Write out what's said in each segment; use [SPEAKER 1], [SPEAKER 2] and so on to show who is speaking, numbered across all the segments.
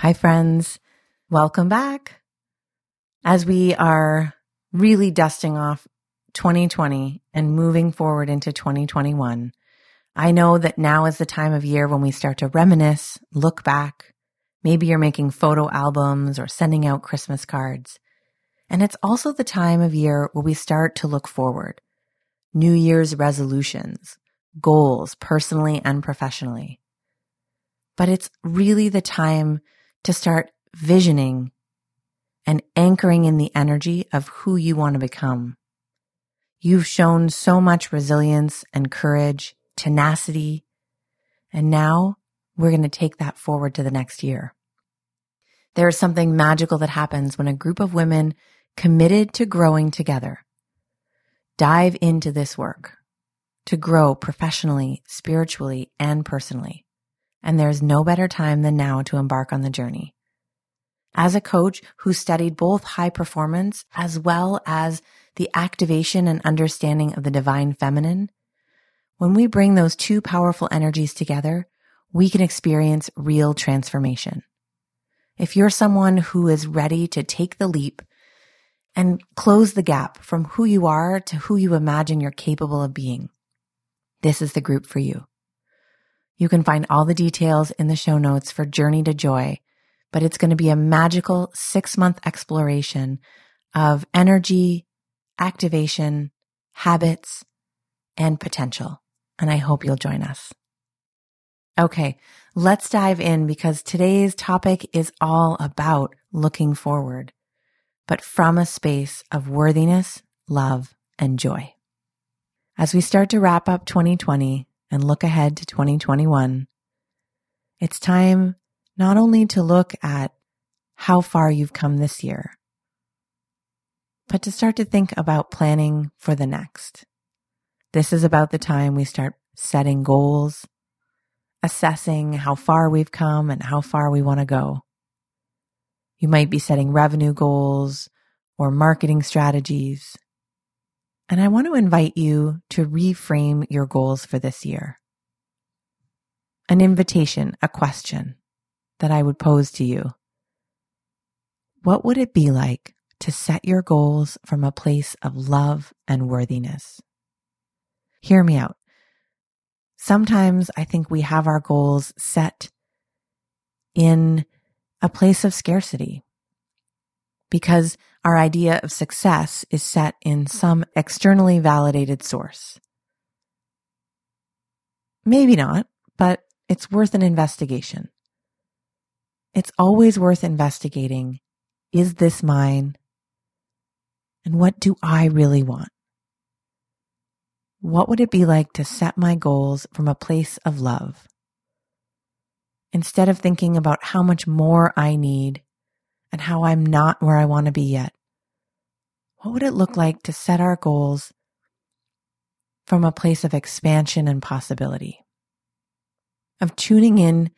[SPEAKER 1] Hi, friends. Welcome back. As we are really dusting off 2020 and moving forward into 2021, I know that now is the time of year when we start to reminisce, look back. Maybe you're making photo albums or sending out Christmas cards. And it's also the time of year where we start to look forward. New Year's resolutions, goals, personally and professionally. But it's really the time to start visioning and anchoring in the energy of who you want to become. You've shown so much resilience and courage, tenacity, and now we're going to take that forward to the next year. There is something magical that happens when a group of women committed to growing together dive into this work to grow professionally, spiritually, and personally and there's no better time than now to embark on the journey. As a coach who studied both high performance as well as the activation and understanding of the divine feminine, when we bring those two powerful energies together, we can experience real transformation. If you're someone who is ready to take the leap and close the gap from who you are to who you imagine you're capable of being, this is the group for you. You can find all the details in the show notes for Journey to Joy, but it's going to be a magical six month exploration of energy, activation, habits, and potential. And I hope you'll join us. Okay, let's dive in because today's topic is all about looking forward, but from a space of worthiness, love, and joy. As we start to wrap up 2020, and look ahead to 2021, it's time not only to look at how far you've come this year, but to start to think about planning for the next. This is about the time we start setting goals, assessing how far we've come and how far we want to go. You might be setting revenue goals or marketing strategies. And I want to invite you to reframe your goals for this year. An invitation, a question that I would pose to you. What would it be like to set your goals from a place of love and worthiness? Hear me out. Sometimes I think we have our goals set in a place of scarcity because our idea of success is set in some externally validated source. Maybe not, but it's worth an investigation. It's always worth investigating. Is this mine? And what do I really want? What would it be like to set my goals from a place of love? Instead of thinking about how much more I need and how I'm not where I want to be yet. What would it look like to set our goals from a place of expansion and possibility? Of tuning in,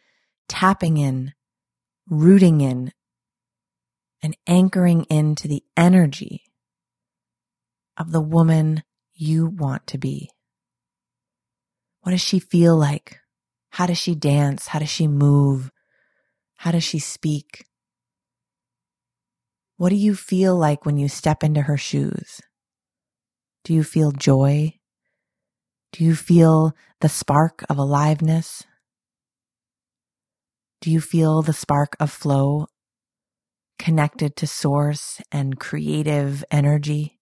[SPEAKER 1] tapping in, rooting in, and anchoring into the energy of the woman you want to be. What does she feel like? How does she dance? How does she move? How does she speak? What do you feel like when you step into her shoes? Do you feel joy? Do you feel the spark of aliveness? Do you feel the spark of flow connected to source and creative energy?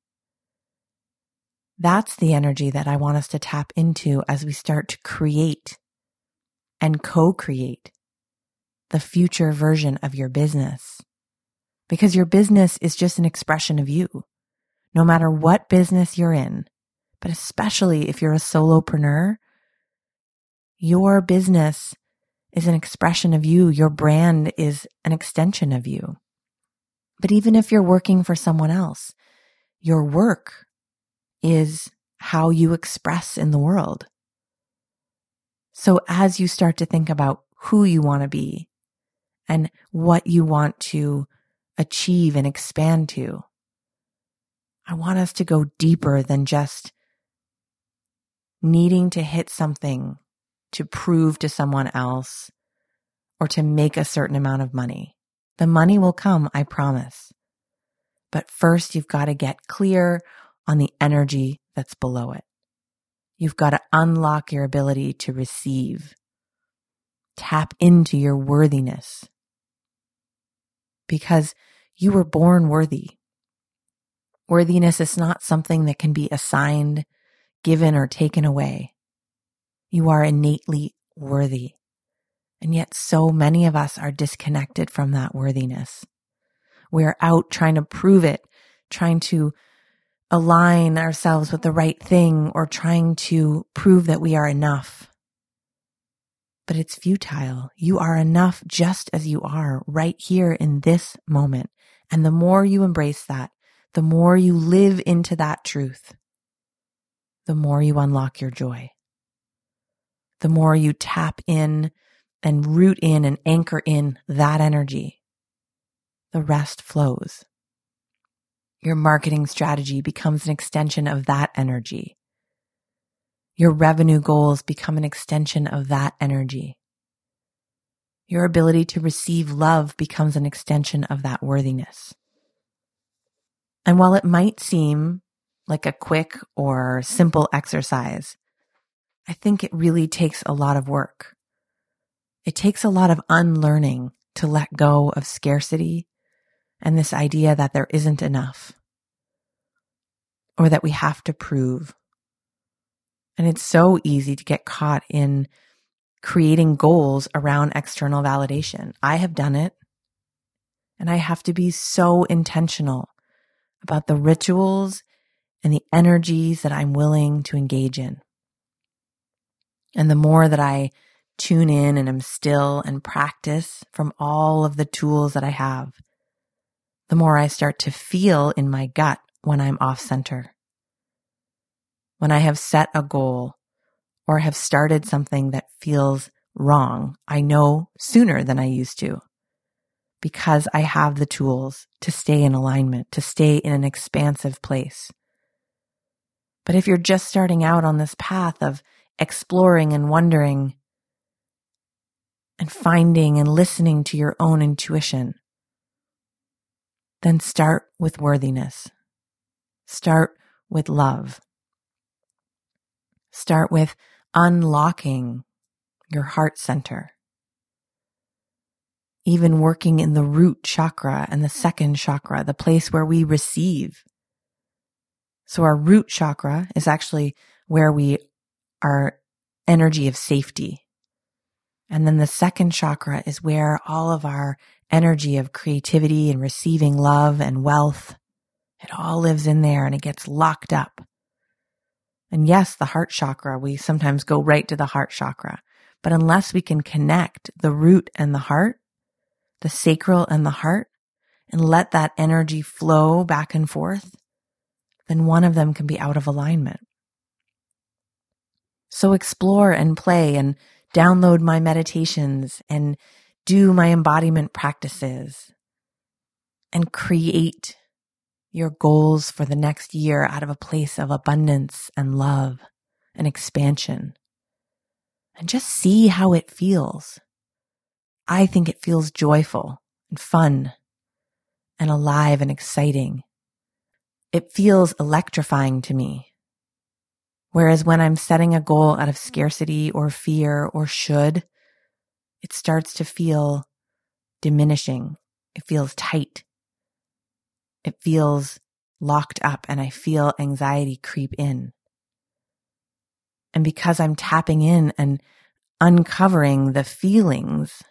[SPEAKER 1] That's the energy that I want us to tap into as we start to create and co create the future version of your business because your business is just an expression of you, no matter what business you're in. But especially if you're a solopreneur, your business is an expression of you. Your brand is an extension of you. But even if you're working for someone else, your work is how you express in the world. So as you start to think about who you want to be and what you want to achieve and expand to, I want us to go deeper than just needing to hit something to prove to someone else or to make a certain amount of money. The money will come, I promise. But first, you've got to get clear on the energy that's below it. You've got to unlock your ability to receive. Tap into your worthiness. Because you were born worthy. Worthiness is not something that can be assigned, given, or taken away. You are innately worthy. And yet so many of us are disconnected from that worthiness. We're out trying to prove it, trying to align ourselves with the right thing or trying to prove that we are enough. But it's futile. You are enough just as you are right here in this moment. And the more you embrace that, the more you live into that truth, the more you unlock your joy. The more you tap in and root in and anchor in that energy, the rest flows. Your marketing strategy becomes an extension of that energy. Your revenue goals become an extension of that energy. Your ability to receive love becomes an extension of that worthiness. And while it might seem like a quick or simple exercise, I think it really takes a lot of work. It takes a lot of unlearning to let go of scarcity and this idea that there isn't enough or that we have to prove. And it's so easy to get caught in creating goals around external validation. I have done it. And I have to be so intentional about the rituals and the energies that I'm willing to engage in. And the more that I tune in and am still and practice from all of the tools that I have, the more I start to feel in my gut when I'm off center. When I have set a goal or have started something that feels wrong, I know sooner than I used to because I have the tools to stay in alignment, to stay in an expansive place. But if you're just starting out on this path of exploring and wondering and finding and listening to your own intuition, then start with worthiness. Start with love. Start with unlocking your heart center. Even working in the root chakra and the second chakra, the place where we receive. So our root chakra is actually where we are energy of safety. And then the second chakra is where all of our energy of creativity and receiving love and wealth, it all lives in there and it gets locked up. And yes, the heart chakra, we sometimes go right to the heart chakra. But unless we can connect the root and the heart, the sacral and the heart, and let that energy flow back and forth, then one of them can be out of alignment. So explore and play and download my meditations and do my embodiment practices and create your goals for the next year out of a place of abundance and love and expansion. And just see how it feels. I think it feels joyful and fun and alive and exciting. It feels electrifying to me. Whereas when I'm setting a goal out of scarcity or fear or should, it starts to feel diminishing. It feels tight. It feels locked up and I feel anxiety creep in. And because I'm tapping in and uncovering the feelings,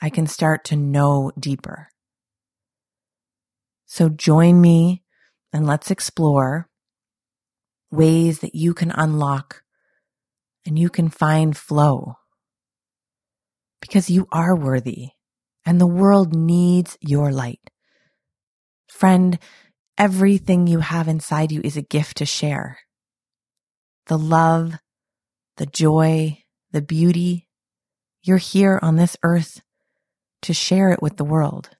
[SPEAKER 1] I can start to know deeper. So join me and let's explore ways that you can unlock and you can find flow because you are worthy and the world needs your light. Friend, everything you have inside you is a gift to share. The love, the joy, the beauty, you're here on this earth to share it with the world,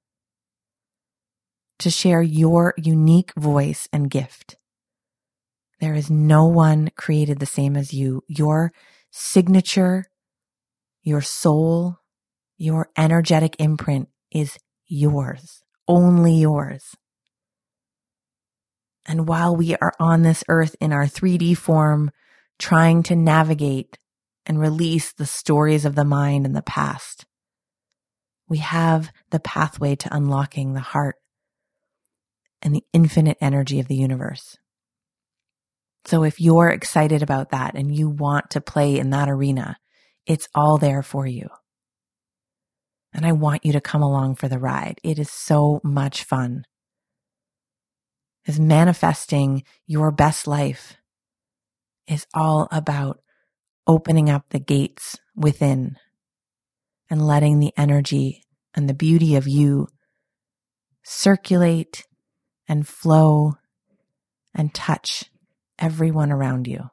[SPEAKER 1] to share your unique voice and gift. There is no one created the same as you. Your signature, your soul, your energetic imprint is yours, only yours. And while we are on this earth in our 3D form, trying to navigate and release the stories of the mind and the past, we have the pathway to unlocking the heart and the infinite energy of the universe. So if you're excited about that and you want to play in that arena, it's all there for you. And I want you to come along for the ride. It is so much fun. Is manifesting your best life is all about opening up the gates within and letting the energy and the beauty of you circulate and flow and touch everyone around you.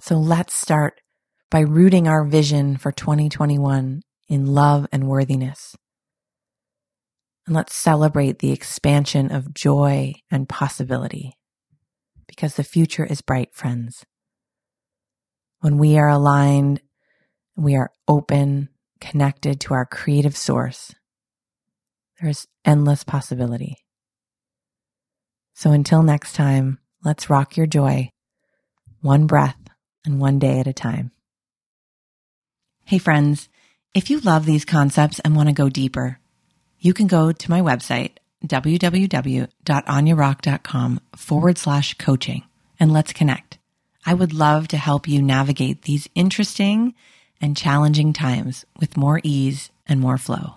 [SPEAKER 1] So let's start by rooting our vision for 2021 in love and worthiness. And let's celebrate the expansion of joy and possibility because the future is bright, friends. When we are aligned, we are open, connected to our creative source, there is endless possibility. So until next time, let's rock your joy, one breath and one day at a time. Hey friends, if you love these concepts and want to go deeper, you can go to my website, www.ainerock.com forward slash coaching and let's connect. I would love to help you navigate these interesting and challenging times with more ease and more flow.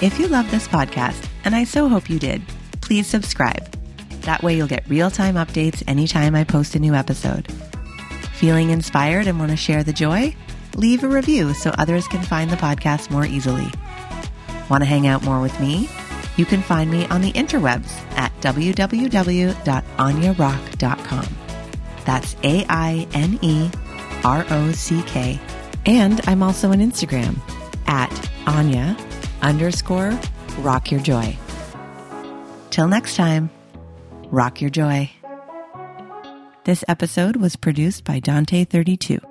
[SPEAKER 1] If you love this podcast, and I so hope you did, please subscribe. That way you'll get real time updates anytime I post a new episode. Feeling inspired and want to share the joy? Leave a review so others can find the podcast more easily. Want to hang out more with me? You can find me on the interwebs at www.ainerock.com. That's A I N E R O C K. And I'm also on Instagram at Aine underscore rock your joy. Till next time, rock your joy. This episode was produced by Dante32.